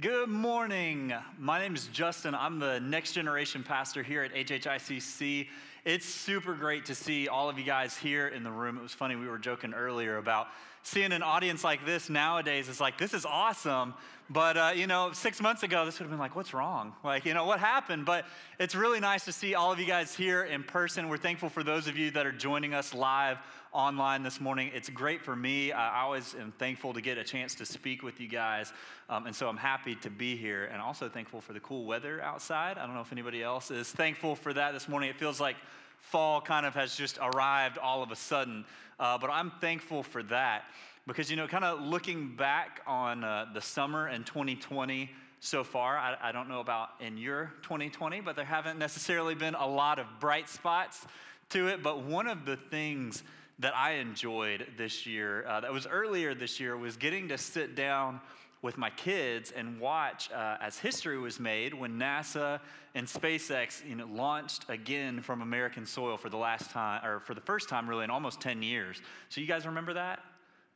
Good morning. My name is Justin. I'm the next generation pastor here at HHICC. It's super great to see all of you guys here in the room. It was funny, we were joking earlier about seeing an audience like this nowadays. It's like, this is awesome. But, uh, you know, six months ago, this would have been like, what's wrong? Like, you know, what happened? But it's really nice to see all of you guys here in person. We're thankful for those of you that are joining us live online this morning. It's great for me. I always am thankful to get a chance to speak with you guys. Um, and so I'm happy to be here and also thankful for the cool weather outside. I don't know if anybody else is thankful for that this morning. It feels like fall kind of has just arrived all of a sudden. Uh, but I'm thankful for that because, you know, kind of looking back on uh, the summer in 2020 so far, I, I don't know about in your 2020, but there haven't necessarily been a lot of bright spots to it. But one of the things that I enjoyed this year, uh, that was earlier this year, was getting to sit down with my kids and watch uh, as history was made when NASA and SpaceX you know, launched again from American soil for the last time, or for the first time really in almost 10 years. So you guys remember that?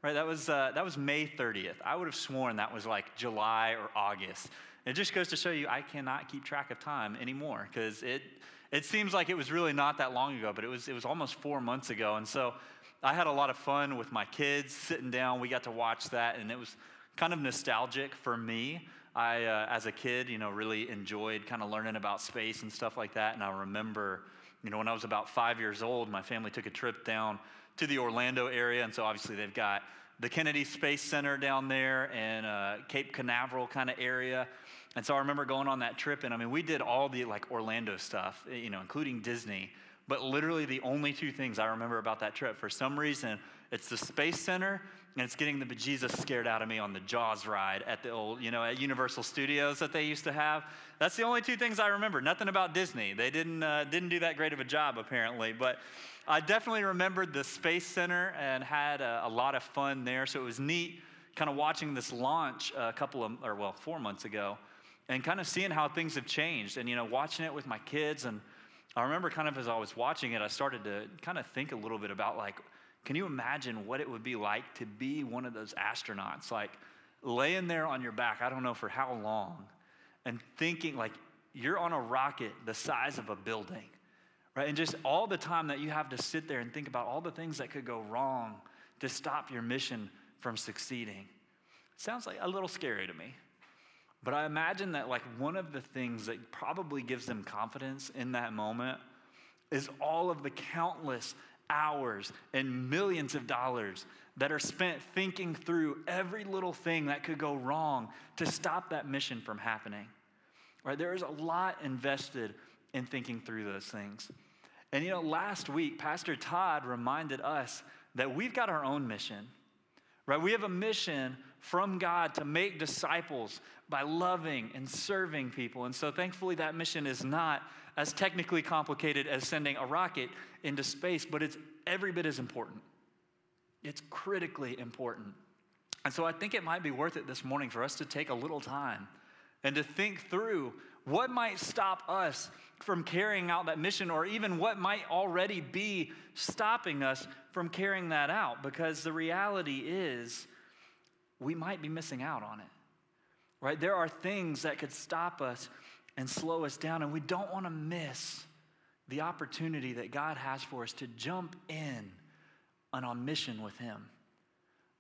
Right, that was, uh, that was May 30th. I would have sworn that was like July or August. It just goes to show you I cannot keep track of time anymore because it, it seems like it was really not that long ago, but it was, it was almost four months ago. And so I had a lot of fun with my kids sitting down. We got to watch that, and it was kind of nostalgic for me. I, uh, as a kid, you know, really enjoyed kind of learning about space and stuff like that. And I remember, you know, when I was about five years old, my family took a trip down to the Orlando area. And so obviously they've got the Kennedy Space Center down there and uh, Cape Canaveral kind of area. And so I remember going on that trip, and I mean, we did all the like Orlando stuff, you know, including Disney. But literally, the only two things I remember about that trip, for some reason, it's the Space Center and it's getting the bejesus scared out of me on the Jaws ride at the old, you know, at Universal Studios that they used to have. That's the only two things I remember. Nothing about Disney. They didn't uh, didn't do that great of a job apparently, but. I definitely remembered the Space Center and had a, a lot of fun there. So it was neat kind of watching this launch a couple of, or well, four months ago and kind of seeing how things have changed and, you know, watching it with my kids. And I remember kind of as I was watching it, I started to kind of think a little bit about like, can you imagine what it would be like to be one of those astronauts? Like laying there on your back, I don't know for how long, and thinking like you're on a rocket the size of a building right? And just all the time that you have to sit there and think about all the things that could go wrong to stop your mission from succeeding. Sounds like a little scary to me. But I imagine that, like, one of the things that probably gives them confidence in that moment is all of the countless hours and millions of dollars that are spent thinking through every little thing that could go wrong to stop that mission from happening. Right? There is a lot invested in thinking through those things. And you know, last week, Pastor Todd reminded us that we've got our own mission, right? We have a mission from God to make disciples by loving and serving people. And so thankfully, that mission is not as technically complicated as sending a rocket into space, but it's every bit as important. It's critically important. And so I think it might be worth it this morning for us to take a little time and to think through what might stop us from carrying out that mission, or even what might already be stopping us from carrying that out? Because the reality is, we might be missing out on it, right? There are things that could stop us and slow us down, and we don't want to miss the opportunity that God has for us to jump in and on mission with Him.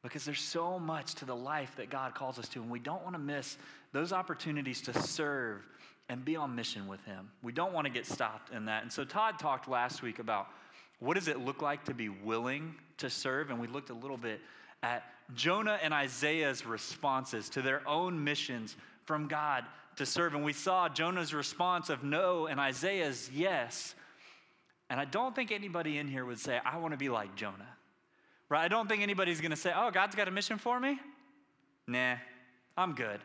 Because there's so much to the life that God calls us to, and we don't want to miss those opportunities to serve and be on mission with Him. We don't want to get stopped in that. And so Todd talked last week about what does it look like to be willing to serve, and we looked a little bit at Jonah and Isaiah's responses to their own missions from God to serve. And we saw Jonah's response of no and Isaiah's yes. And I don't think anybody in here would say, I want to be like Jonah. Right? I don't think anybody's going to say, oh, God's got a mission for me? Nah, I'm good.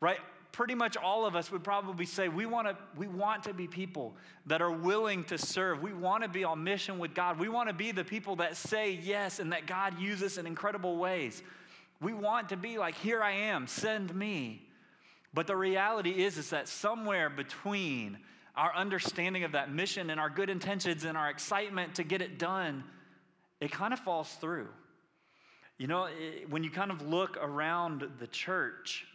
Right? pretty much all of us would probably say we want to we want to be people that are willing to serve. We want to be on mission with God. We want to be the people that say yes and that God uses in incredible ways. We want to be like here I am, send me. But the reality is is that somewhere between our understanding of that mission and our good intentions and our excitement to get it done, it kind of falls through. You know, when you kind of look around the church,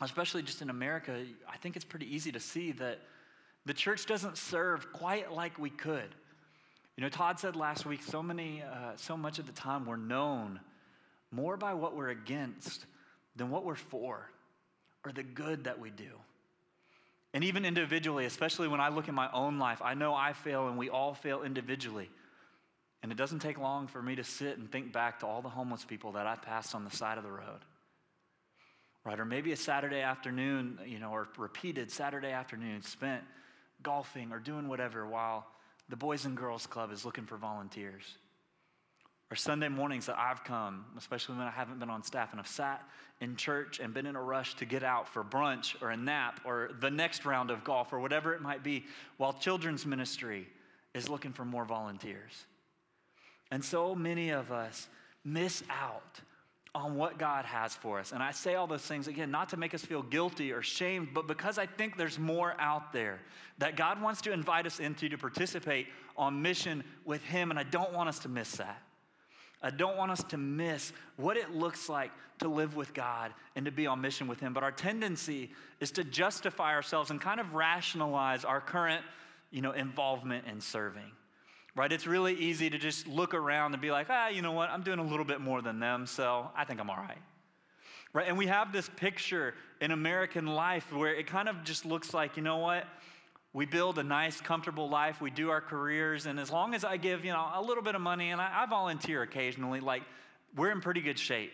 especially just in America, I think it's pretty easy to see that the church doesn't serve quite like we could. You know, Todd said last week, so many, uh, so much of the time we're known more by what we're against than what we're for or the good that we do. And even individually, especially when I look at my own life, I know I fail and we all fail individually. And it doesn't take long for me to sit and think back to all the homeless people that I passed on the side of the road. Right? Or maybe a Saturday afternoon, you know, or repeated Saturday afternoon spent golfing or doing whatever while the Boys and Girls Club is looking for volunteers. Or Sunday mornings that I've come, especially when I haven't been on staff, and I've sat in church and been in a rush to get out for brunch or a nap or the next round of golf or whatever it might be, while children's ministry is looking for more volunteers. And so many of us miss out on what God has for us. And I say all those things again, not to make us feel guilty or shamed, but because I think there's more out there that God wants to invite us into to participate on mission with Him. And I don't want us to miss that. I don't want us to miss what it looks like to live with God and to be on mission with Him. But our tendency is to justify ourselves and kind of rationalize our current, you know, involvement in serving. Right? It's really easy to just look around and be like, ah, you know what? I'm doing a little bit more than them, so I think I'm all right. Right? And we have this picture in American life where it kind of just looks like, you know what? We build a nice, comfortable life. We do our careers. And as long as I give, you know, a little bit of money and I, I volunteer occasionally, like we're in pretty good shape.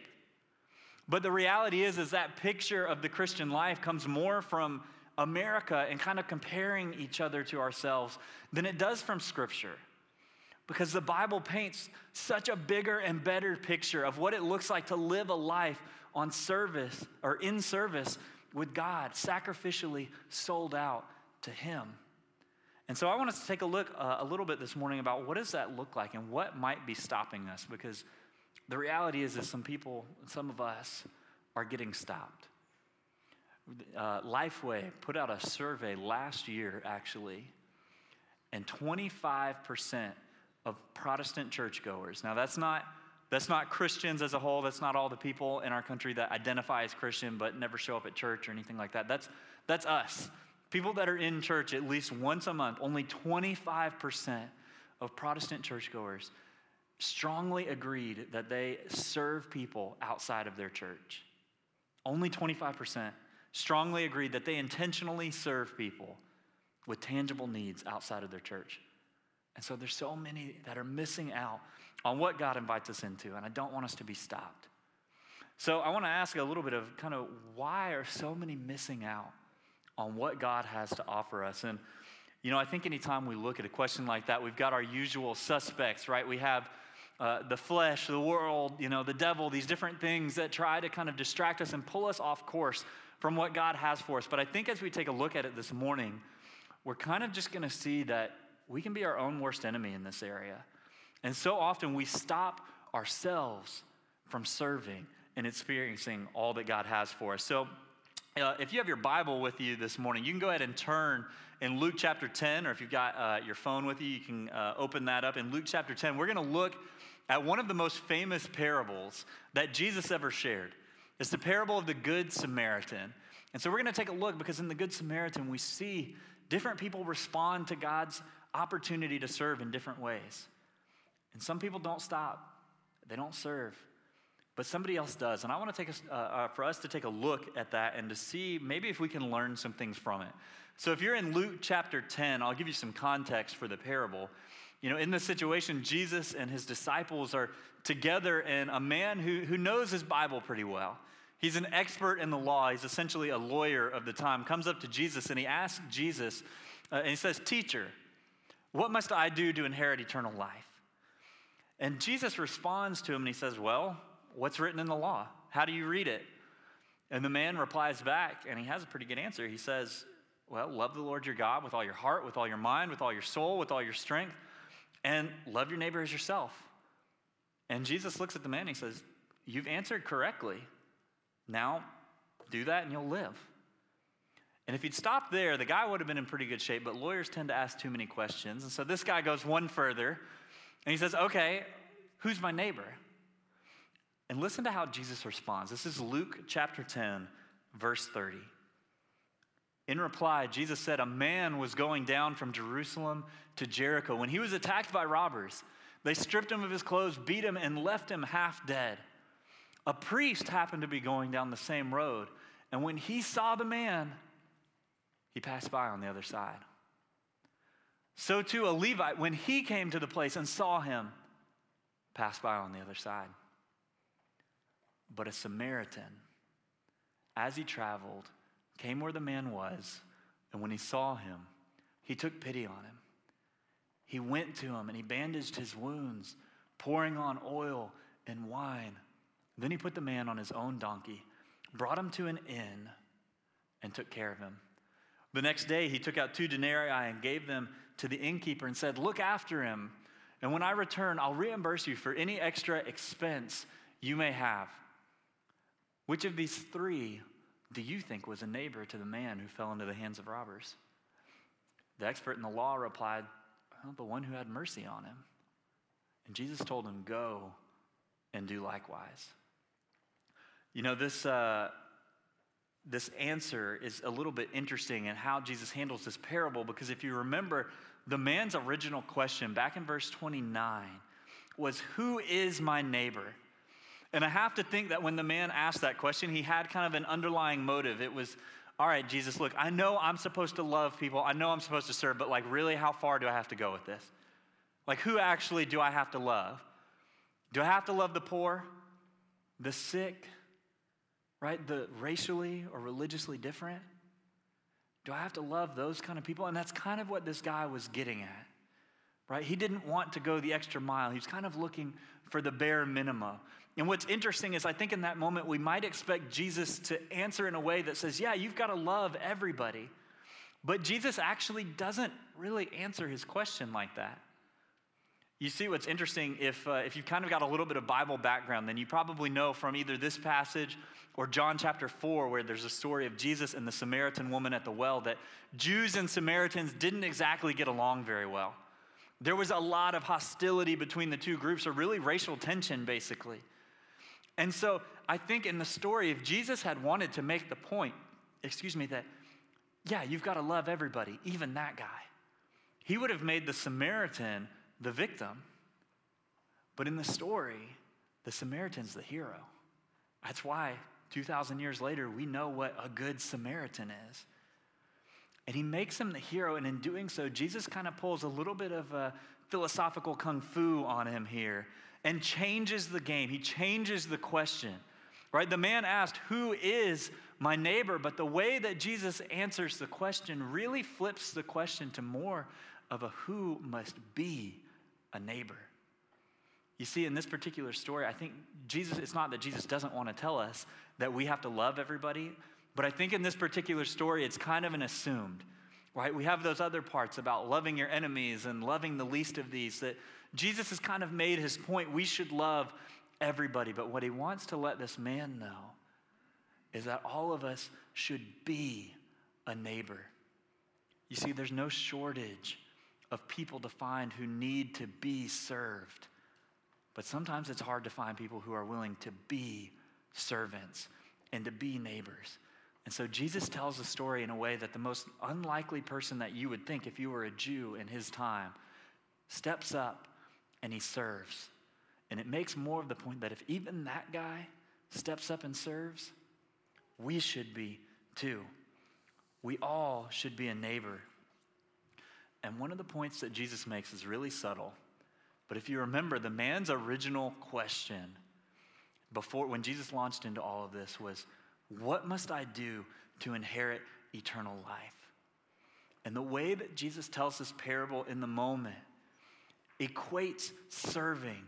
But the reality is, is that picture of the Christian life comes more from America and kind of comparing each other to ourselves than it does from Scripture. Because the Bible paints such a bigger and better picture of what it looks like to live a life on service or in service with God, sacrificially sold out to Him. And so I want us to take a look uh, a little bit this morning about what does that look like and what might be stopping us because the reality is that some people, some of us, are getting stopped. Uh, Lifeway put out a survey last year, actually, and 25% of Protestant churchgoers. Now, that's not that's not Christians as a whole. That's not all the people in our country that identify as Christian but never show up at church or anything like that. That's that's us. People that are in church at least once a month, only 25% of Protestant churchgoers strongly agreed that they serve people outside of their church. Only 25% strongly agreed that they intentionally serve people with tangible needs outside of their church. And so there's so many that are missing out on what God invites us into, and I don't want us to be stopped. So I want to ask a little bit of kind of why are so many missing out on what God has to offer us. And, you know, I think anytime we look at a question like that, we've got our usual suspects, right? We have uh, the flesh, the world, you know, the devil, these different things that try to kind of distract us and pull us off course from what God has for us. But I think as we take a look at it this morning, we're kind of just going to see that we can be our own worst enemy in this area. And so often we stop ourselves from serving and experiencing all that God has for us. So uh, if you have your Bible with you this morning, you can go ahead and turn in Luke chapter 10, or if you've got uh, your phone with you, you can uh, open that up. In Luke chapter 10, we're going to look at one of the most famous parables that Jesus ever shared. It's the parable of the Good Samaritan. And so we're going to take a look because in the Good Samaritan, we see different people respond to God's opportunity to serve in different ways. And some people don't stop, they don't serve but somebody else does. And I want to take us, uh, uh, for us to take a look at that and to see maybe if we can learn some things from it. So if you're in Luke chapter 10, I'll give you some context for the parable. You know, in this situation, Jesus and his disciples are together, and a man who, who knows his Bible pretty well. He's an expert in the law. He's essentially a lawyer of the time. Comes up to Jesus and he asks Jesus, uh, and he says, Teacher, what must I do to inherit eternal life? And Jesus responds to him and he says, Well, What's written in the law? How do you read it? And the man replies back, and he has a pretty good answer. He says, Well, love the Lord your God with all your heart, with all your mind, with all your soul, with all your strength, and love your neighbor as yourself. And Jesus looks at the man and he says, You've answered correctly. Now do that and you'll live. And if he'd stopped there, the guy would have been in pretty good shape, but lawyers tend to ask too many questions. And so this guy goes one further and he says, Okay, who's my neighbor? And listen to how Jesus responds. This is Luke chapter 10, verse 30. In reply, Jesus said, A man was going down from Jerusalem to Jericho when he was attacked by robbers. They stripped him of his clothes, beat him, and left him half dead. A priest happened to be going down the same road, and when he saw the man, he passed by on the other side. So too, a Levite, when he came to the place and saw him, passed by on the other side. But a Samaritan, as he traveled, came where the man was, and when he saw him, he took pity on him. He went to him and he bandaged his wounds, pouring on oil and wine. Then he put the man on his own donkey, brought him to an inn, and took care of him. The next day, he took out two denarii and gave them to the innkeeper and said, Look after him, and when I return, I'll reimburse you for any extra expense you may have. Which of these three do you think was a neighbor to the man who fell into the hands of robbers? The expert in the law replied, well, The one who had mercy on him. And Jesus told him, Go and do likewise. You know, this, uh, this answer is a little bit interesting in how Jesus handles this parable because if you remember, the man's original question back in verse 29 was, Who is my neighbor? And I have to think that when the man asked that question, he had kind of an underlying motive. It was, All right, Jesus, look, I know I'm supposed to love people, I know I'm supposed to serve, but like, really, how far do I have to go with this? Like, who actually do I have to love? Do I have to love the poor, the sick, right? The racially or religiously different? Do I have to love those kind of people? And that's kind of what this guy was getting at, right? He didn't want to go the extra mile. He was kind of looking for the bare minimum. And what's interesting is, I think in that moment, we might expect Jesus to answer in a way that says, Yeah, you've got to love everybody. But Jesus actually doesn't really answer his question like that. You see, what's interesting, if, uh, if you've kind of got a little bit of Bible background, then you probably know from either this passage or John chapter 4, where there's a story of Jesus and the Samaritan woman at the well, that Jews and Samaritans didn't exactly get along very well. There was a lot of hostility between the two groups, or really racial tension, basically. And so I think in the story, if Jesus had wanted to make the point, excuse me, that, yeah, you've got to love everybody, even that guy, he would have made the Samaritan the victim. But in the story, the Samaritan's the hero. That's why 2,000 years later, we know what a good Samaritan is. And he makes him the hero, and in doing so, Jesus kind of pulls a little bit of a philosophical kung fu on him here and changes the game. He changes the question, right? The man asked, Who is my neighbor? But the way that Jesus answers the question really flips the question to more of a who must be a neighbor. You see, in this particular story, I think Jesus, it's not that Jesus doesn't want to tell us that we have to love everybody, but I think in this particular story, it's kind of an assumed, right? We have those other parts about loving your enemies and loving the least of these that Jesus has kind of made his point. We should love everybody, but what he wants to let this man know is that all of us should be a neighbor. You see, there's no shortage of people to find who need to be served. But sometimes it's hard to find people who are willing to be servants and to be neighbors. And so Jesus tells the story in a way that the most unlikely person that you would think if you were a Jew in his time steps up and he serves. And it makes more of the point that if even that guy steps up and serves, we should be too. We all should be a neighbor and one of the points that Jesus makes is really subtle. But if you remember, the man's original question before when Jesus launched into all of this was, What must I do to inherit eternal life? And the way that Jesus tells this parable in the moment equates serving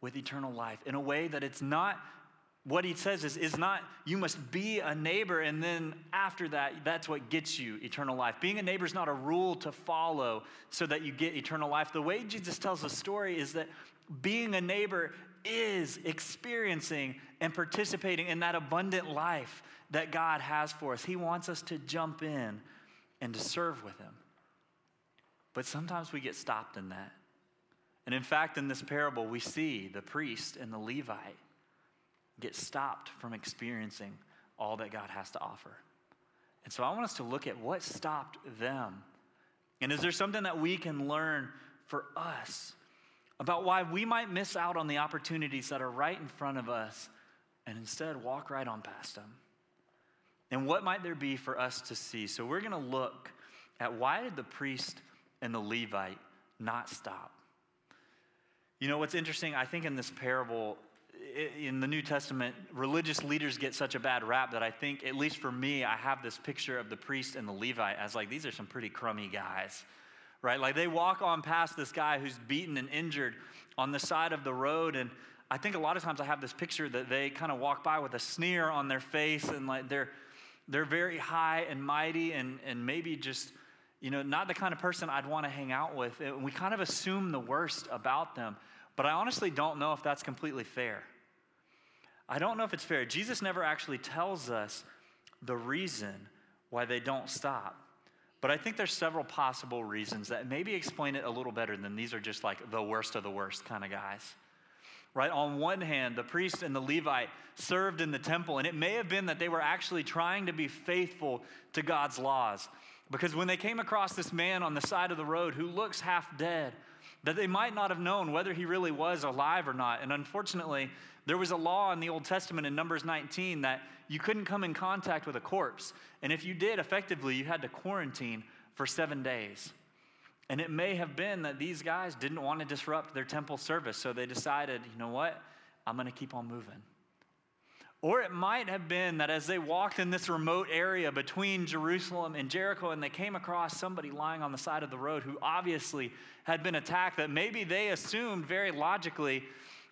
with eternal life in a way that it's not what he says is, is not you must be a neighbor and then after that that's what gets you eternal life. Being a neighbor is not a rule to follow so that you get eternal life. The way jesus tells the story is that being a neighbor is experiencing and participating in that abundant life that god has for us. He wants us to jump in and to serve with him. But sometimes we get stopped in that and in fact in this parable we see the priest and the levite get stopped from experiencing all that God has to offer. And so I want us to look at what stopped them. And is there something that we can learn for us about why we might miss out on the opportunities that are right in front of us and instead walk right on past them? And what might there be for us to see? So we're going to look at why did the priest and the Levite not stop? You know what's interesting? I think in this parable, in the New Testament, religious leaders get such a bad rap that I think, at least for me, I have this picture of the priest and the Levite as like, these are some pretty crummy guys, right? Like they walk on past this guy who's beaten and injured on the side of the road. And I think a lot of times I have this picture that they kind of walk by with a sneer on their face and like they're, they're very high and mighty and, and maybe just, you know, not the kind of person I'd want to hang out with. And we kind of assume the worst about them. But I honestly don't know if that's completely fair. I don't know if it's fair. Jesus never actually tells us the reason why they don't stop. But I think there's several possible reasons that maybe explain it a little better than these are just like the worst of the worst kind of guys. Right? On one hand, the priest and the Levite served in the temple, and it may have been that they were actually trying to be faithful to God's laws. Because when they came across this man on the side of the road who looks half dead, that they might not have known whether he really was alive or not. And unfortunately, there was a law in the Old Testament in Numbers 19 that you couldn't come in contact with a corpse. And if you did, effectively, you had to quarantine for seven days. And it may have been that these guys didn't want to disrupt their temple service, so they decided, you know what? I'm going to keep on moving. Or it might have been that as they walked in this remote area between Jerusalem and Jericho and they came across somebody lying on the side of the road who obviously had been attacked, that maybe they assumed very logically,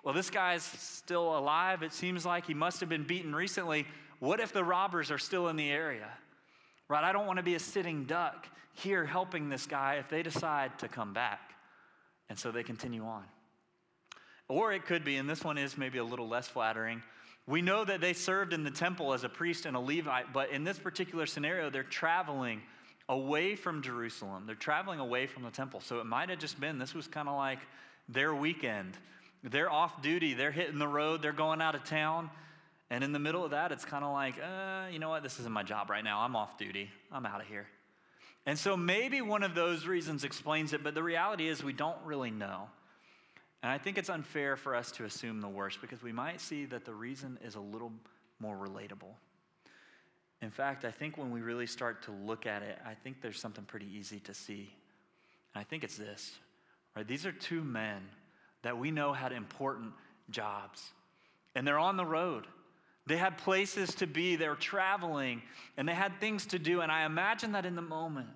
well, this guy's still alive. It seems like he must have been beaten recently. What if the robbers are still in the area? Right? I don't want to be a sitting duck here helping this guy if they decide to come back. And so they continue on. Or it could be, and this one is maybe a little less flattering we know that they served in the temple as a priest and a Levite, but in this particular scenario, they're traveling away from Jerusalem. They're traveling away from the temple. So it might have just been this was kind of like their weekend. They're off duty, they're hitting the road, they're going out of town. And in the middle of that, it's kind of like, uh, you know what? This isn't my job right now. I'm off duty. I'm out of here. And so maybe one of those reasons explains it, but the reality is we don't really know. And I think it's unfair for us to assume the worst because we might see that the reason is a little more relatable. In fact, I think when we really start to look at it, I think there's something pretty easy to see. And I think it's this. Right? These are two men that we know had important jobs. And they're on the road. They had places to be, they were traveling, and they had things to do. And I imagine that in the moment,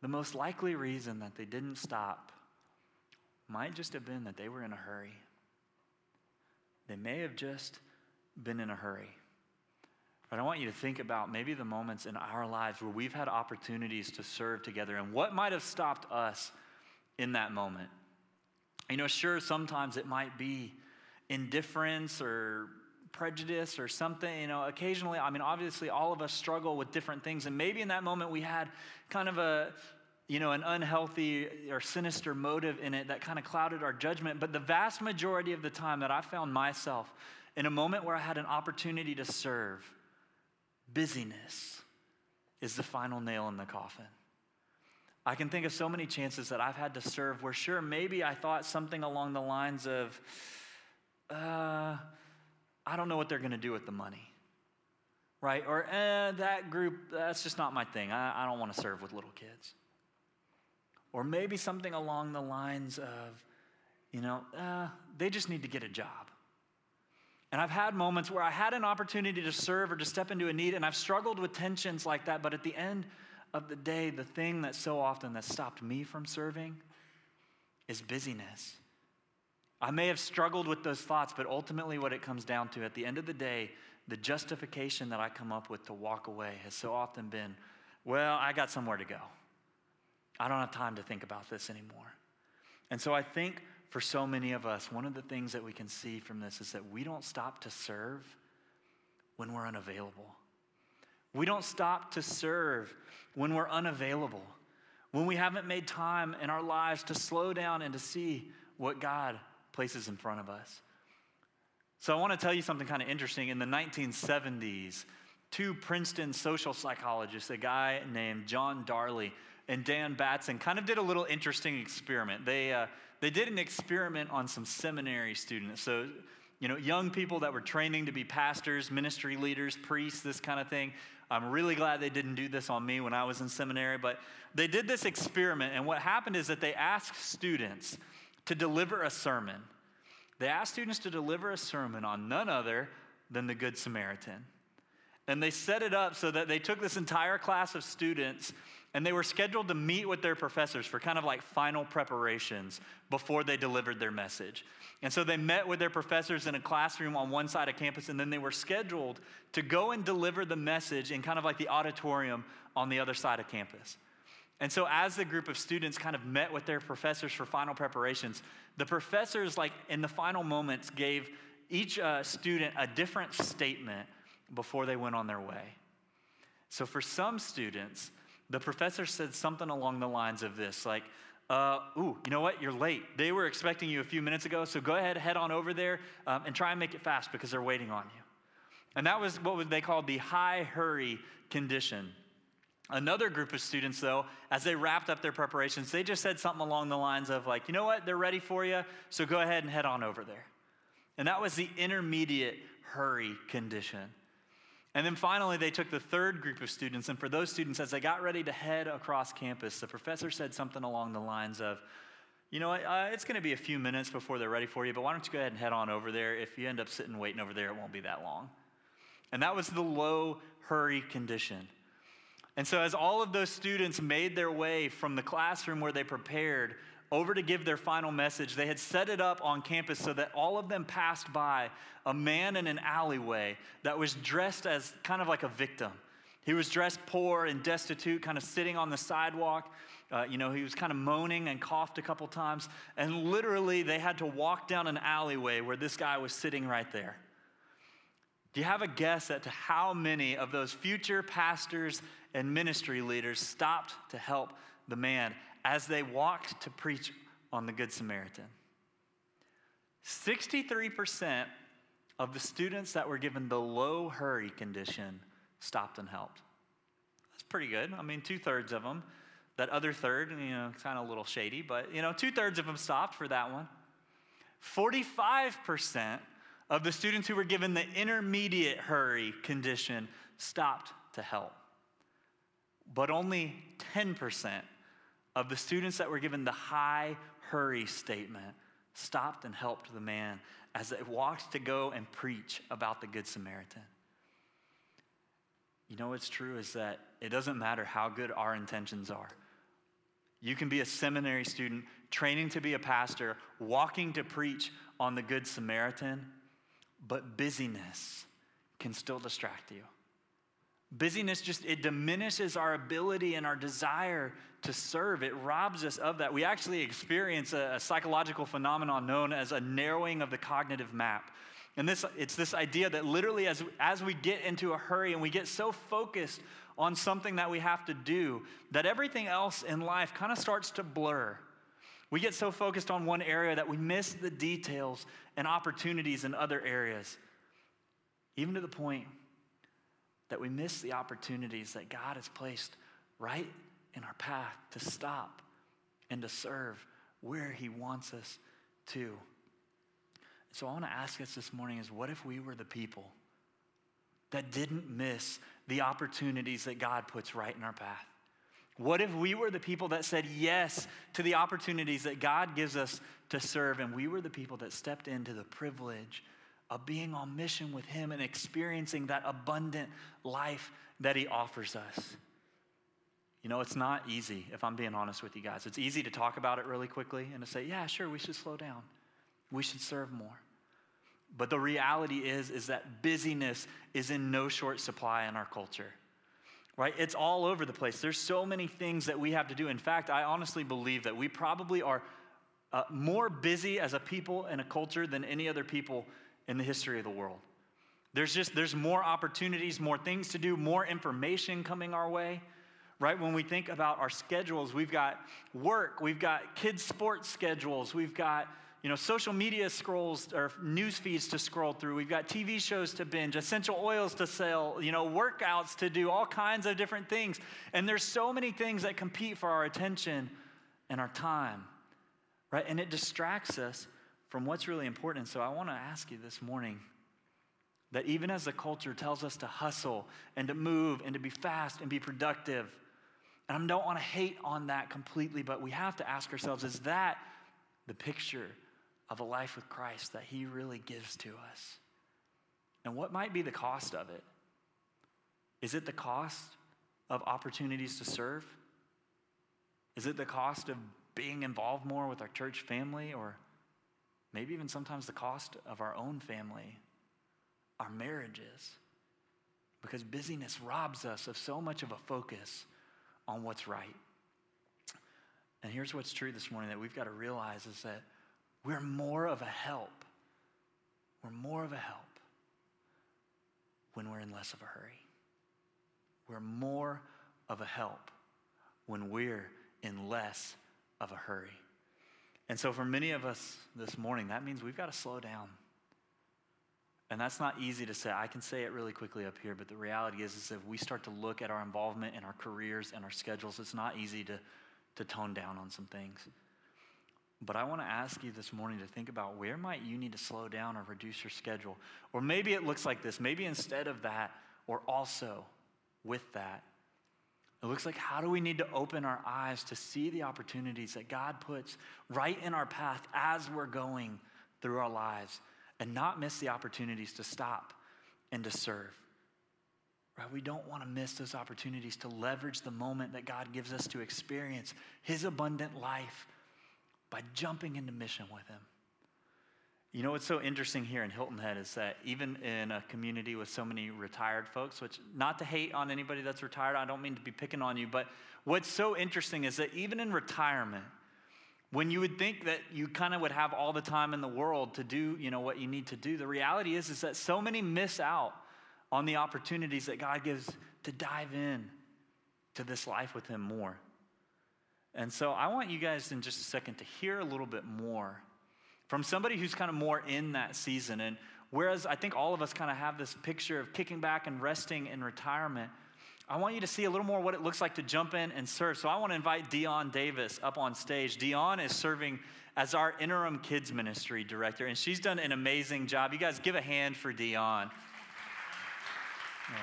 the most likely reason that they didn't stop might just have been that they were in a hurry. They may have just been in a hurry. But I want you to think about maybe the moments in our lives where we've had opportunities to serve together and what might have stopped us in that moment. You know, sure, sometimes it might be indifference or prejudice or something. You know, occasionally, I mean, obviously, all of us struggle with different things. And maybe in that moment we had kind of a, you know, an unhealthy or sinister motive in it that kind of clouded our judgment. But the vast majority of the time that I found myself in a moment where I had an opportunity to serve, busyness is the final nail in the coffin. I can think of so many chances that I've had to serve where, sure, maybe I thought something along the lines of, uh, I don't know what they're going to do with the money. Right? Or, eh, that group, that's just not my thing. I, I don't want to serve with little kids. Or maybe something along the lines of, you know, uh, they just need to get a job. And I've had moments where I had an opportunity to serve or to step into a need, and I've struggled with tensions like that. But at the end of the day, the thing that so often that stopped me from serving is busyness. I may have struggled with those thoughts, but ultimately, what it comes down to at the end of the day, the justification that I come up with to walk away has so often been, well, I got somewhere to go. I don't have time to think about this anymore. And so I think for so many of us, one of the things that we can see from this is that we don't stop to serve when we're unavailable. We don't stop to serve when we're unavailable, when we haven't made time in our lives to slow down and to see what God places in front of us. So I want to tell you something kind of interesting. In the 1970s, two Princeton social psychologists, a guy named John Darley and Dan Batson, kind of did a little interesting experiment. They, uh, they did an experiment on some seminary students. So, you know, young people that were training to be pastors, ministry leaders, priests, this kind of thing. I'm really glad they didn't do this on me when I was in seminary, but they did this experiment, and what happened is that they asked students to deliver a sermon. They asked students to deliver a sermon on none other than the Good Samaritan. And they set it up so that they took this entire class of students and they were scheduled to meet with their professors for kind of like final preparations before they delivered their message. And so they met with their professors in a classroom on one side of campus, and then they were scheduled to go and deliver the message in kind of like the auditorium on the other side of campus. And so, as the group of students kind of met with their professors for final preparations, the professors, like in the final moments, gave each uh, student a different statement before they went on their way. So, for some students, the professor said something along the lines of this like, uh, ooh, you know what? You're late. They were expecting you a few minutes ago, so go ahead, head on over there um, and try and make it fast because they're waiting on you. And that was what they called the high hurry condition. Another group of students, though, as they wrapped up their preparations, they just said something along the lines of, like, you know what? They're ready for you, so go ahead and head on over there. And that was the intermediate hurry condition. And then finally, they took the third group of students, and for those students, as they got ready to head across campus, the professor said something along the lines of, You know, uh, it's going to be a few minutes before they're ready for you, but why don't you go ahead and head on over there? If you end up sitting waiting over there, it won't be that long. And that was the low hurry condition. And so, as all of those students made their way from the classroom where they prepared over to give their final message, they had set it up on campus so that all of them passed by a man in an alleyway that was dressed as kind of like a victim. He was dressed poor and destitute, kind of sitting on the sidewalk. Uh, you know, he was kind of moaning and coughed a couple times. And literally, they had to walk down an alleyway where this guy was sitting right there. Do you have a guess at how many of those future pastors and ministry leaders stopped to help the man as they walked to preach on the Good Samaritan. 63% of the students that were given the low hurry condition stopped and helped. That's pretty good. I mean, two thirds of them. That other third, you know, kind of a little shady, but, you know, two thirds of them stopped for that one. 45% of the students who were given the intermediate hurry condition stopped to help. But only 10% of the students that were given the high hurry statement stopped and helped the man as they walked to go and preach about the Good Samaritan. You know what's true is that it doesn't matter how good our intentions are. You can be a seminary student, training to be a pastor, walking to preach on the Good Samaritan, but busyness can still distract you. Busyness just, it diminishes our ability and our desire to serve. It robs us of that. We actually experience a, a, psychological phenomenon known as a narrowing of the cognitive map. And this, it's this idea that literally as, as we get into a hurry and we get so focused on something that we have to do, that everything else in life kind of starts to blur. We get so focused on one area that we miss the details and opportunities in other areas, even to the point that we miss the opportunities that God has placed right in our path to stop and to serve where He wants us to. So I want to ask us this morning is what if we were the people that didn't miss the opportunities that God puts right in our path? What if we were the people that said yes to the opportunities that God gives us to serve, and we were the people that stepped into the privilege of being on mission with Him and experiencing that abundant life that He offers us. You know, it's not easy, if I'm being honest with you guys. It's easy to talk about it really quickly and to say, yeah, sure, we should slow down. We should serve more. But the reality is, is that busyness is in no short supply in our culture. Right? It's all over the place. There's so many things that we have to do. In fact, I honestly believe that we probably are uh, more busy as a people and a culture than any other people in the history of the world. There's just there's more opportunities, more things to do, more information coming our way. Right? When we think about our schedules, we've got work, we've got kids sports schedules, we've got you know, social media scrolls or news feeds to scroll through. We've got TV shows to binge, essential oils to sell, you know, workouts to do, all kinds of different things. And there's so many things that compete for our attention and our time, right? And it distracts us from what's really important. So I want to ask you this morning that even as the culture tells us to hustle and to move and to be fast and be productive, and I don't want to hate on that completely, but we have to ask ourselves is that the picture of a life with Christ that He really gives to us? And what might be the cost of it? Is it the cost of opportunities to serve? Is it the cost of being involved more with our church family, or maybe even sometimes the cost of our own family, our marriages? Because busyness robs us of so much of a focus on what's right. And here's what's true this morning that we've got to realize is that we're more of a help. We're more of a help when we're in less of a hurry. We're more of a help when we're in less of a hurry. And so, for many of us this morning, that means we've got to slow down. And that's not easy to say. I can say it really quickly up here, but the reality is, is if we start to look at our involvement in our careers and our schedules, it's not easy to, to tone down on some things. But I want to ask you this morning to think about where might you need to slow down or reduce your schedule. Or maybe it looks like this. Maybe instead of that, or also with that, it looks like how do we need to open our eyes to see the opportunities that God puts right in our path as we're going through our lives and not miss the opportunities to stop and to serve. Right? We don't want to miss those opportunities to leverage the moment that God gives us to experience His abundant life by jumping into mission with Him. You know what's so interesting here in Hilton Head is that even in a community with so many retired folks, which not to hate on anybody that's retired, I don't mean to be picking on you, but what's so interesting is that even in retirement, when you would think that you kind of would have all the time in the world to do, you know, what you need to do, the reality is is that so many miss out on the opportunities that God gives to dive in to this life with him more. And so I want you guys in just a second to hear a little bit more from somebody who's kind of more in that season. And whereas I think all of us kind of have this picture of kicking back and resting in retirement, I want you to see a little more what it looks like to jump in and serve. So I want to invite Dion Davis up on stage. Dion is serving as our interim kids ministry director, and she's done an amazing job. You guys give a hand for Dion. Oh,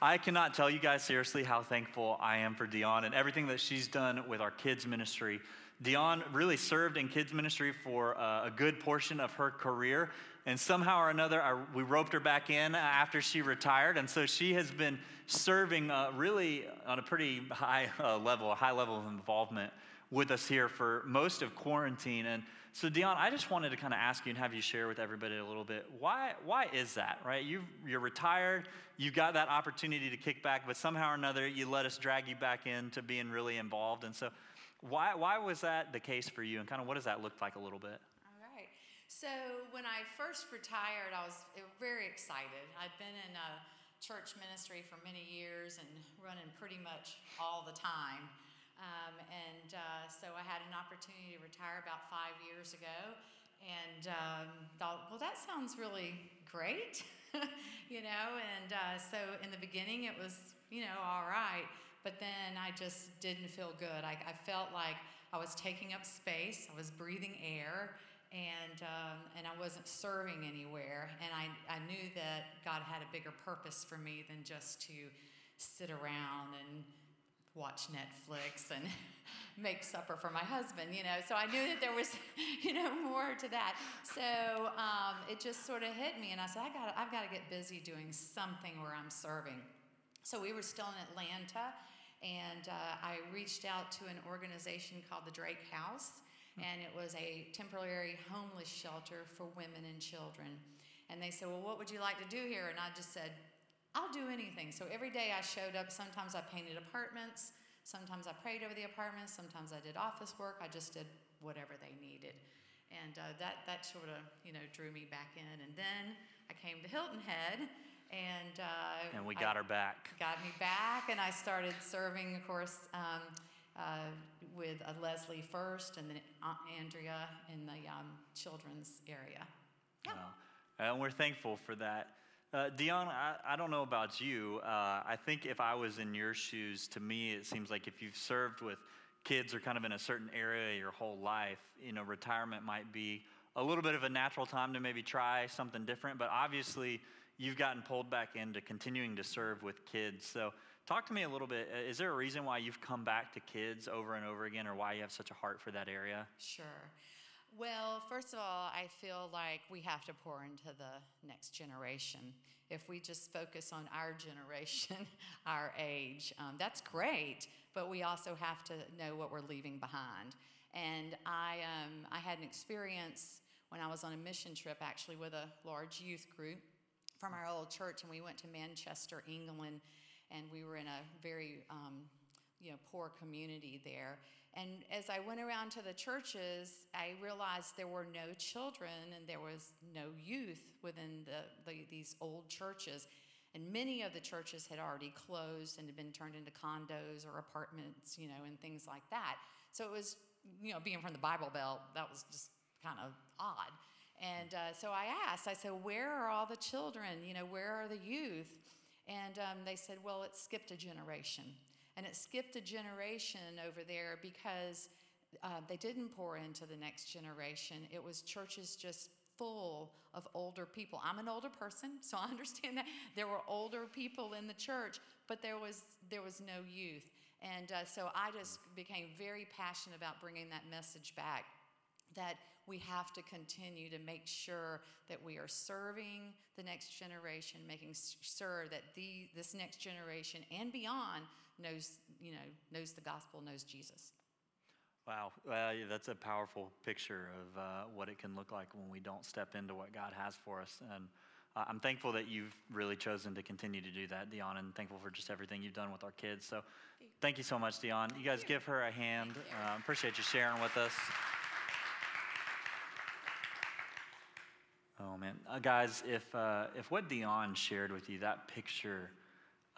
I cannot tell you guys seriously how thankful I am for Dion and everything that she's done with our kids' ministry. Dion really served in kids' ministry for uh, a good portion of her career, and somehow or another, we roped her back in after she retired, and so she has been serving uh, really on a pretty high uh, level, a high level of involvement with us here for most of quarantine. And so, Dion, I just wanted to kind of ask you and have you share with everybody a little bit why, why is that, right? you you're retired, you've got that opportunity to kick back, but somehow or another, you let us drag you back into being really involved. And so, why, why was that the case for you, and kind of what does that look like a little bit? All right. So, when I first retired, I was very excited. I'd been in a church ministry for many years and running pretty much all the time. Um, and uh, so I had an opportunity to retire about five years ago and um, thought, well, that sounds really great, you know. And uh, so in the beginning, it was, you know, all right. But then I just didn't feel good. I, I felt like I was taking up space, I was breathing air, and, um, and I wasn't serving anywhere. And I, I knew that God had a bigger purpose for me than just to sit around and watch Netflix and make supper for my husband, you know. So I knew that there was, you know, more to that. So um, it just sort of hit me, and I said, I got, I've got to get busy doing something where I'm serving. So we were still in Atlanta, and uh, I reached out to an organization called the Drake House, and it was a temporary homeless shelter for women and children. And they said, Well, what would you like to do here? And I just said, I'll do anything. So every day I showed up. Sometimes I painted apartments. Sometimes I prayed over the apartments. Sometimes I did office work. I just did whatever they needed. And uh, that, that sort of, you know, drew me back in. And then I came to Hilton Head and uh, and we got I her back. Got me back, and I started serving, of course, um, uh, with uh, Leslie first, and then Aunt Andrea in the um, children's area. Yeah. Wow. And we're thankful for that. Uh, Dion, I, I don't know about you. Uh, I think if I was in your shoes, to me, it seems like if you've served with kids or kind of in a certain area your whole life, you know, retirement might be a little bit of a natural time to maybe try something different. But obviously, you've gotten pulled back into continuing to serve with kids. So, talk to me a little bit. Uh, is there a reason why you've come back to kids over and over again, or why you have such a heart for that area? Sure. Well, first of all, I feel like we have to pour into the next generation. If we just focus on our generation, our age, um, that's great, but we also have to know what we're leaving behind. And I, um, I had an experience when I was on a mission trip actually with a large youth group from our old church, and we went to Manchester, England, and we were in a very um, you know, poor community there. And as I went around to the churches, I realized there were no children and there was no youth within the, the, these old churches. And many of the churches had already closed and had been turned into condos or apartments, you know, and things like that. So it was, you know, being from the Bible Belt, that was just kind of odd. And uh, so I asked, I said, where are all the children? You know, where are the youth? And um, they said, well, it skipped a generation. And it skipped a generation over there because uh, they didn't pour into the next generation. It was churches just full of older people. I'm an older person, so I understand that there were older people in the church, but there was there was no youth. And uh, so I just became very passionate about bringing that message back that we have to continue to make sure that we are serving the next generation, making sure that the, this next generation and beyond knows, you know, knows the gospel, knows Jesus. Wow, well, that's a powerful picture of uh, what it can look like when we don't step into what God has for us. And uh, I'm thankful that you've really chosen to continue to do that, Dion, and thankful for just everything you've done with our kids. So thank you so much, Dion. You guys give her a hand. Uh, appreciate you sharing with us. Oh man, uh, guys, if uh, if what Dion shared with you, that picture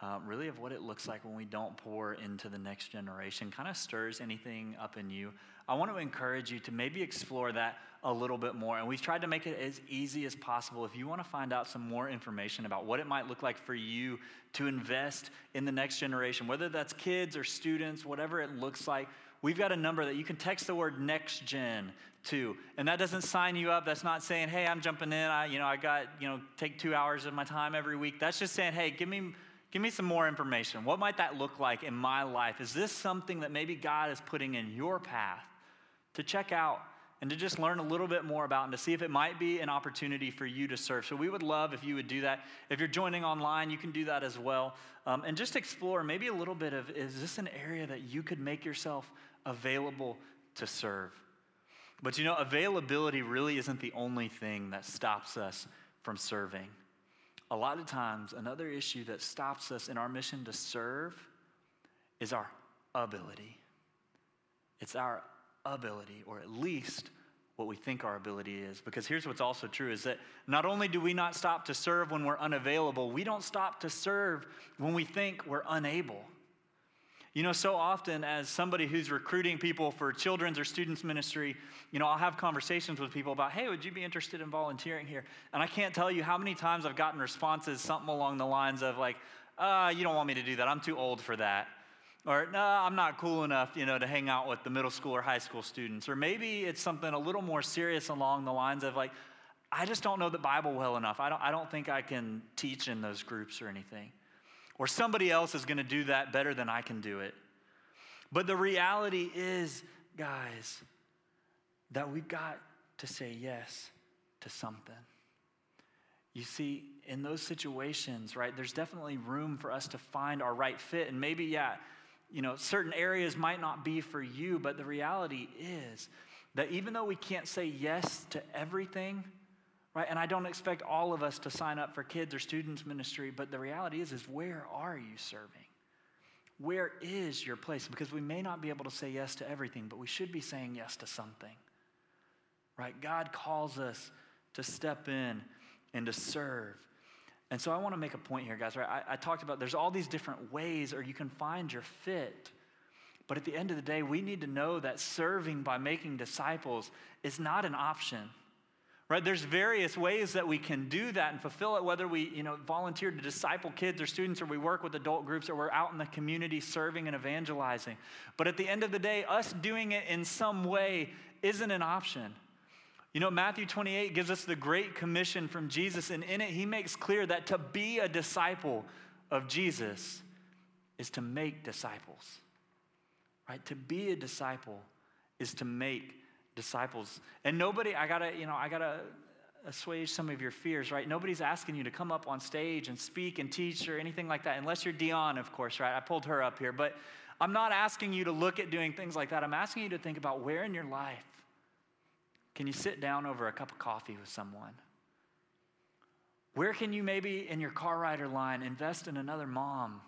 uh, really of what it looks like when we don't pour into the next generation kind of stirs anything up in you, I want to encourage you to maybe explore that a little bit more. And we've tried to make it as easy as possible. If you want to find out some more information about what it might look like for you to invest in the next generation, whether that's kids or students, whatever it looks like, we've got a number that you can text the word next gen to. And that doesn't sign you up. That's not saying, hey, I'm jumping in. I, you know, I got, you know, take two hours of my time every week. That's just saying, hey, give me Give me some more information. What might that look like in my life? Is this something that maybe God is putting in your path to check out and to just learn a little bit more about and to see if it might be an opportunity for you to serve? So we would love if you would do that. If you're joining online, you can do that as well. Um, and just explore maybe a little bit of is this an area that you could make yourself available to serve? But you know, availability really isn't the only thing that stops us from serving a lot of times, another issue that stops us in our mission to serve is our ability. It's our ability, or at least what we think our ability is. Because here's what's also true is that not only do we not stop to serve when we're unavailable, we don't stop to serve when we think we're unable. You know, so often as somebody who's recruiting people for children's or students ministry, you know, I'll have conversations with people about, hey, would you be interested in volunteering here? And I can't tell you how many times I've gotten responses, something along the lines of like, uh, you don't want me to do that. I'm too old for that. Or, no, I'm not cool enough, you know, to hang out with the middle school or high school students. Or maybe it's something a little more serious along the lines of like, I just don't know the Bible well enough. I don't, I don't think I can teach in those groups or anything or somebody else is going to do that better than I can do it. But the reality is, guys, that we've got to say yes to something. You see, in those situations, right, there's definitely room for us to find our right fit. And maybe, yeah, you know, certain areas might not be for you, but the reality is that even though we can't say yes to everything, right? And I don't expect all of us to sign up for kids or students ministry, but the reality is is where are you serving? Where is your place? Because we may not be able to say yes to everything, but we should be saying yes to something. Right? God calls us to step in and to serve. And so I want to make a point here, guys, right? I, I talked about there's all these different ways or you can find your fit. But at the end of the day, we need to know that serving by making disciples is not an option. Right? There's various ways that we can do that and fulfill it, whether we, you know, volunteer to disciple kids or students, or we work with adult groups, or we're out in the community serving and evangelizing. But at the end of the day, us doing it in some way isn't an option. You know, Matthew 28 gives us the great commission from Jesus, and in it, he makes clear that to be a disciple of Jesus is to make disciples. Right? To be a disciple is to make disciples. And nobody, I gotta, you know, I gotta assuage some of your fears, right? Nobody's asking you to come up on stage and speak and teach or anything like that, unless you're Dion, of course, right? I pulled her up here. But I'm not asking you to look at doing things like that. I'm asking you to think about where in your life can you sit down over a cup of coffee with someone? Where can you maybe in your car rider line invest in another mom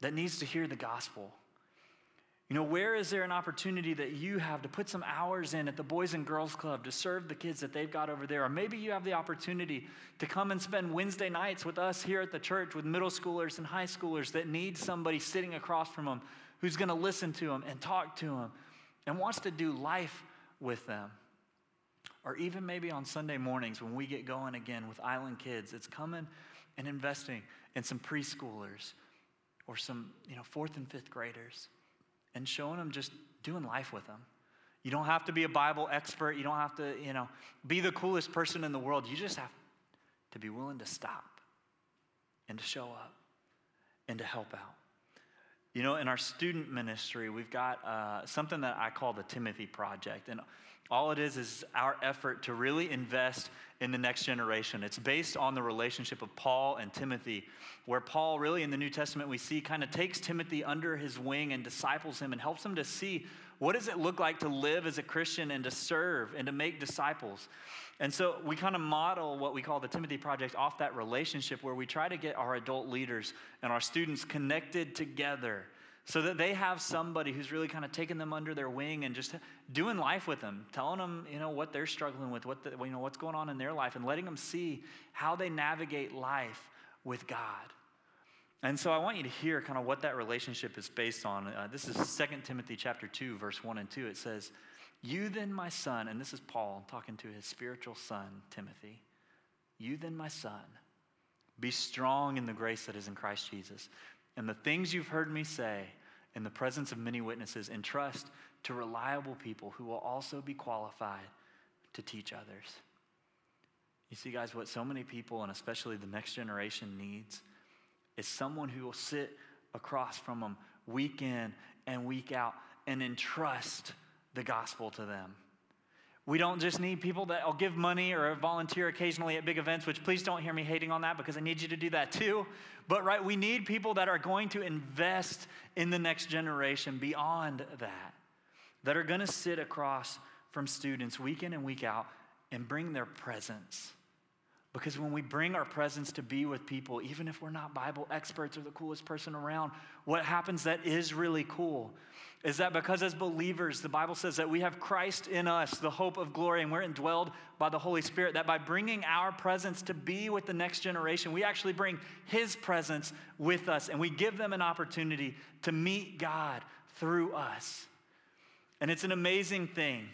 that needs to hear the gospel? You know, where is there an opportunity that you have to put some hours in at the Boys and Girls Club to serve the kids that they've got over there? Or maybe you have the opportunity to come and spend Wednesday nights with us here at the church with middle schoolers and high schoolers that need somebody sitting across from them who's going to listen to them and talk to them and wants to do life with them. Or even maybe on Sunday mornings when we get going again with Island Kids, it's coming and investing in some preschoolers or some, you know, fourth and fifth graders and showing them just doing life with them. You don't have to be a Bible expert. You don't have to, you know, be the coolest person in the world. You just have to be willing to stop and to show up and to help out. You know, in our student ministry, we've got uh, something that I call the Timothy Project. And all it is is our effort to really invest in the next generation. It's based on the relationship of Paul and Timothy, where Paul, really in the New Testament, we see kind of takes Timothy under his wing and disciples him and helps him to see what does it look like to live as a Christian and to serve and to make disciples. And so we kind of model what we call the Timothy Project off that relationship where we try to get our adult leaders and our students connected together so that they have somebody who's really kind of taking them under their wing and just doing life with them, telling them, you know, what they're struggling with, what the, you know, what's going on in their life, and letting them see how they navigate life with God. And so I want you to hear kind of what that relationship is based on. Uh, this is 2 Timothy chapter 2, verse 1 and 2. It says, You then, my son, and this is Paul talking to his spiritual son, Timothy. You then, my son, be strong in the grace that is in Christ Jesus. And the things you've heard me say in the presence of many witnesses, entrust to reliable people who will also be qualified to teach others. You see, guys, what so many people, and especially the next generation, needs is someone who will sit across from them week in and week out and entrust the gospel to them. We don't just need people that will give money or volunteer occasionally at big events, which please don't hear me hating on that because I need you to do that too. But, right, we need people that are going to invest in the next generation beyond that, that are going to sit across from students week in and week out and bring their presence. Because when we bring our presence to be with people, even if we're not Bible experts or the coolest person around, what happens that is really cool is that because as believers, the Bible says that we have Christ in us, the hope of glory, and we're indwelled by the Holy Spirit, that by bringing our presence to be with the next generation, we actually bring His presence with us and we give them an opportunity to meet God through us. And it's an amazing thing,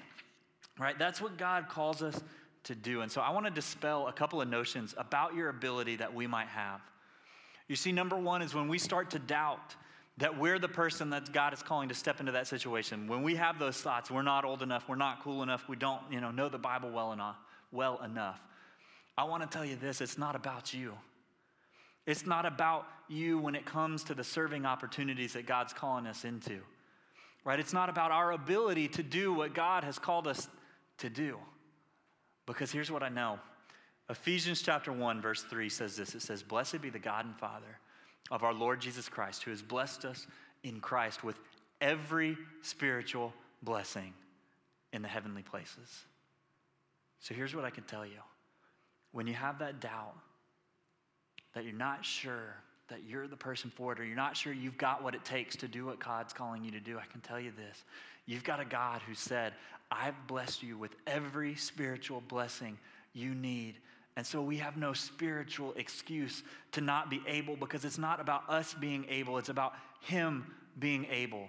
right? That's what God calls us to do. And so I want to dispel a couple of notions about your ability that we might have. You see, number one is when we start to doubt that we're the person that God is calling to step into that situation. When we have those thoughts, we're not old enough, we're not cool enough, we don't, you know, know the Bible well enough, well enough. I want to tell you this, it's not about you. It's not about you when it comes to the serving opportunities that God's calling us into. Right? It's not about our ability to do what God has called us to do. Because here's what I know. Ephesians chapter 1 verse 3 says this. It says, "Blessed be the God and Father of our Lord Jesus Christ, who has blessed us in Christ with every spiritual blessing in the heavenly places. So here's what I can tell you when you have that doubt, that you're not sure that you're the person for it, or you're not sure you've got what it takes to do what God's calling you to do, I can tell you this. You've got a God who said, I've blessed you with every spiritual blessing you need and so we have no spiritual excuse to not be able because it's not about us being able, it's about Him being able.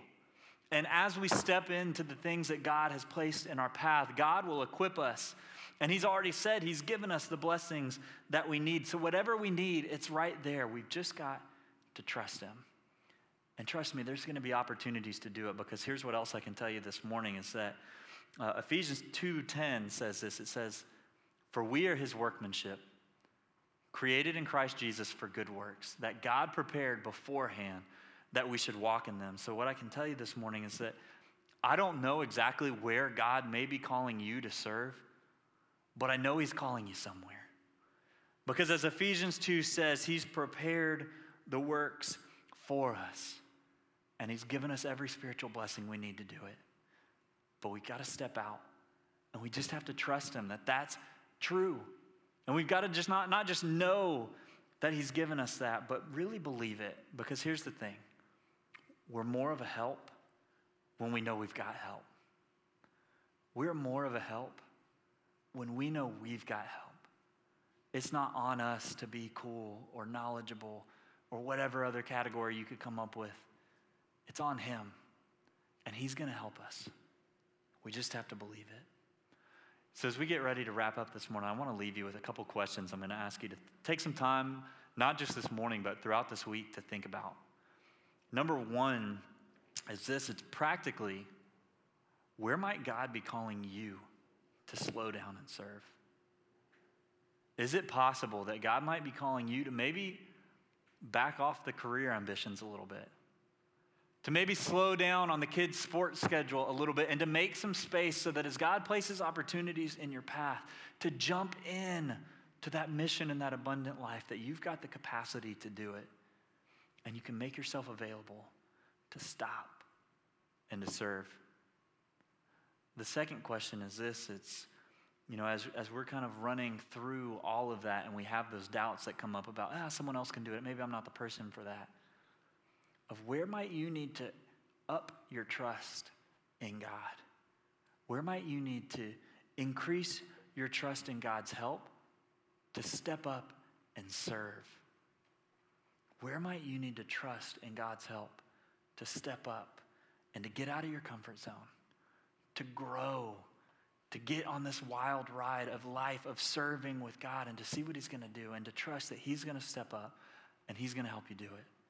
And as we step into the things that God has placed in our path, God will equip us. And He's already said He's given us the blessings that we need. So, whatever we need, it's right there. We've just got to trust Him. And trust me, there's going to be opportunities to do it because here's what else I can tell you this morning is that uh, Ephesians 2:10 says this. It says, "For we are his workmanship, created in Christ Jesus for good works, that God prepared beforehand that we should walk in them." So what I can tell you this morning is that I don't know exactly where God may be calling you to serve, but I know he's calling you somewhere. Because as Ephesians 2 says, he's prepared the works for us. And He's given us every spiritual blessing we need to do it. But we got to step out and we just have to trust Him that that's true. And we've got to just not, not just know that He's given us that, but really believe it. Because here's the thing we're more of a help when we know we've got help. We're more of a help when we know we've got help. It's not on us to be cool or knowledgeable or whatever other category you could come up with. It's on Him, and He's going to help us. We just have to believe it. So, as we get ready to wrap up this morning, I want to leave you with a couple questions I'm going to ask you to take some time, not just this morning, but throughout this week to think about. Number one is this it's practically where might God be calling you to slow down and serve? Is it possible that God might be calling you to maybe back off the career ambitions a little bit? To maybe slow down on the kids' sports schedule a little bit and to make some space so that as God places opportunities in your path, to jump in to that mission and that abundant life, that you've got the capacity to do it. And you can make yourself available to stop and to serve. The second question is this it's, you know, as, as we're kind of running through all of that and we have those doubts that come up about, ah, someone else can do it. Maybe I'm not the person for that of where might you need to up your trust in God? Where might you need to increase your trust in God's help to step up and serve? Where might you need to trust in God's help to step up and to get out of your comfort zone, to grow, to get on this wild ride of life, of serving with God, and to see what He's going to do, and to trust that He's going to step up and He's going to help you do it?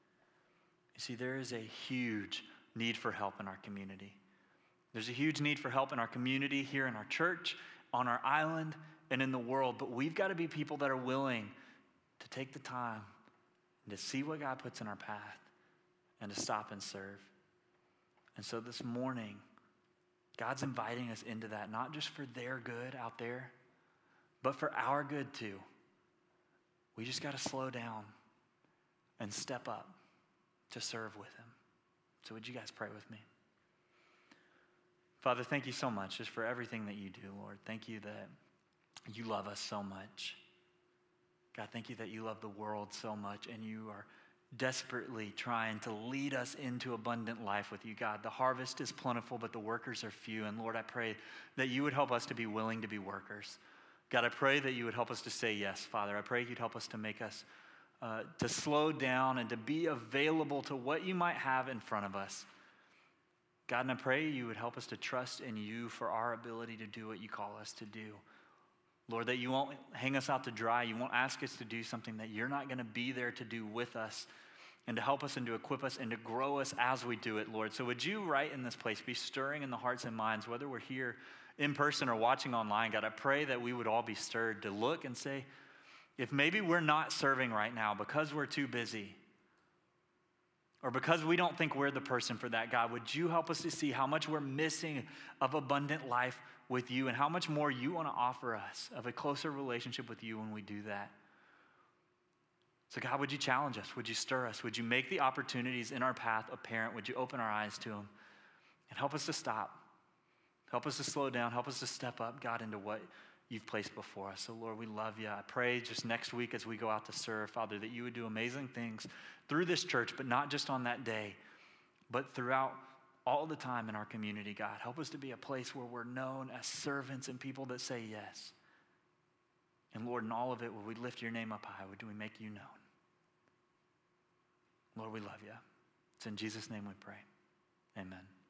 You see, there is a huge need for help in our community. There's a huge need for help in our community, here in our church, on our island, and in the world. But we've got to be people that are willing to take the time and to see what God puts in our path and to stop and serve. And so this morning, God's inviting us into that, not just for their good out there, but for our good too. We just got to slow down and step up to serve with him. So, would you guys pray with me? Father, thank you so much just for everything that you do, Lord. Thank you that you love us so much. God, thank you that you love the world so much and you are desperately trying to lead us into abundant life with you, God. The harvest is plentiful, but the workers are few. And Lord, I pray that you would help us to be willing to be workers. God, I pray that you would help us to say yes, Father. I pray you'd help us to make us uh, to slow down and to be available to what you might have in front of us. God, and I pray you would help us to trust in you for our ability to do what you call us to do. Lord, that you won't hang us out to dry. You won't ask us to do something that you're not going to be there to do with us and to help us and to equip us and to grow us as we do it, Lord. So would you, right in this place, be stirring in the hearts and minds, whether we're here in person or watching online, God, I pray that we would all be stirred to look and say, if maybe we're not serving right now because we're too busy, or because we don't think we're the person for that, God, would you help us to see how much we're missing of abundant life with you and how much more you want to offer us of a closer relationship with you when we do that? So, God, would you challenge us? Would you stir us? Would you make the opportunities in our path apparent? Would you open our eyes to them and help us to stop? Help us to slow down. Help us to step up, God, into what you've placed before us. So, Lord, we love you. I pray just next week as we go out to serve, Father, that you would do amazing things through this church, but not just on that day, but throughout all the time in our community, God. Help us to be a place where we're known as servants and people that say yes. And Lord, in all of it, would we lift your name up high? Would we make you known? Lord, we love you. It's in Jesus' name we pray. Amen.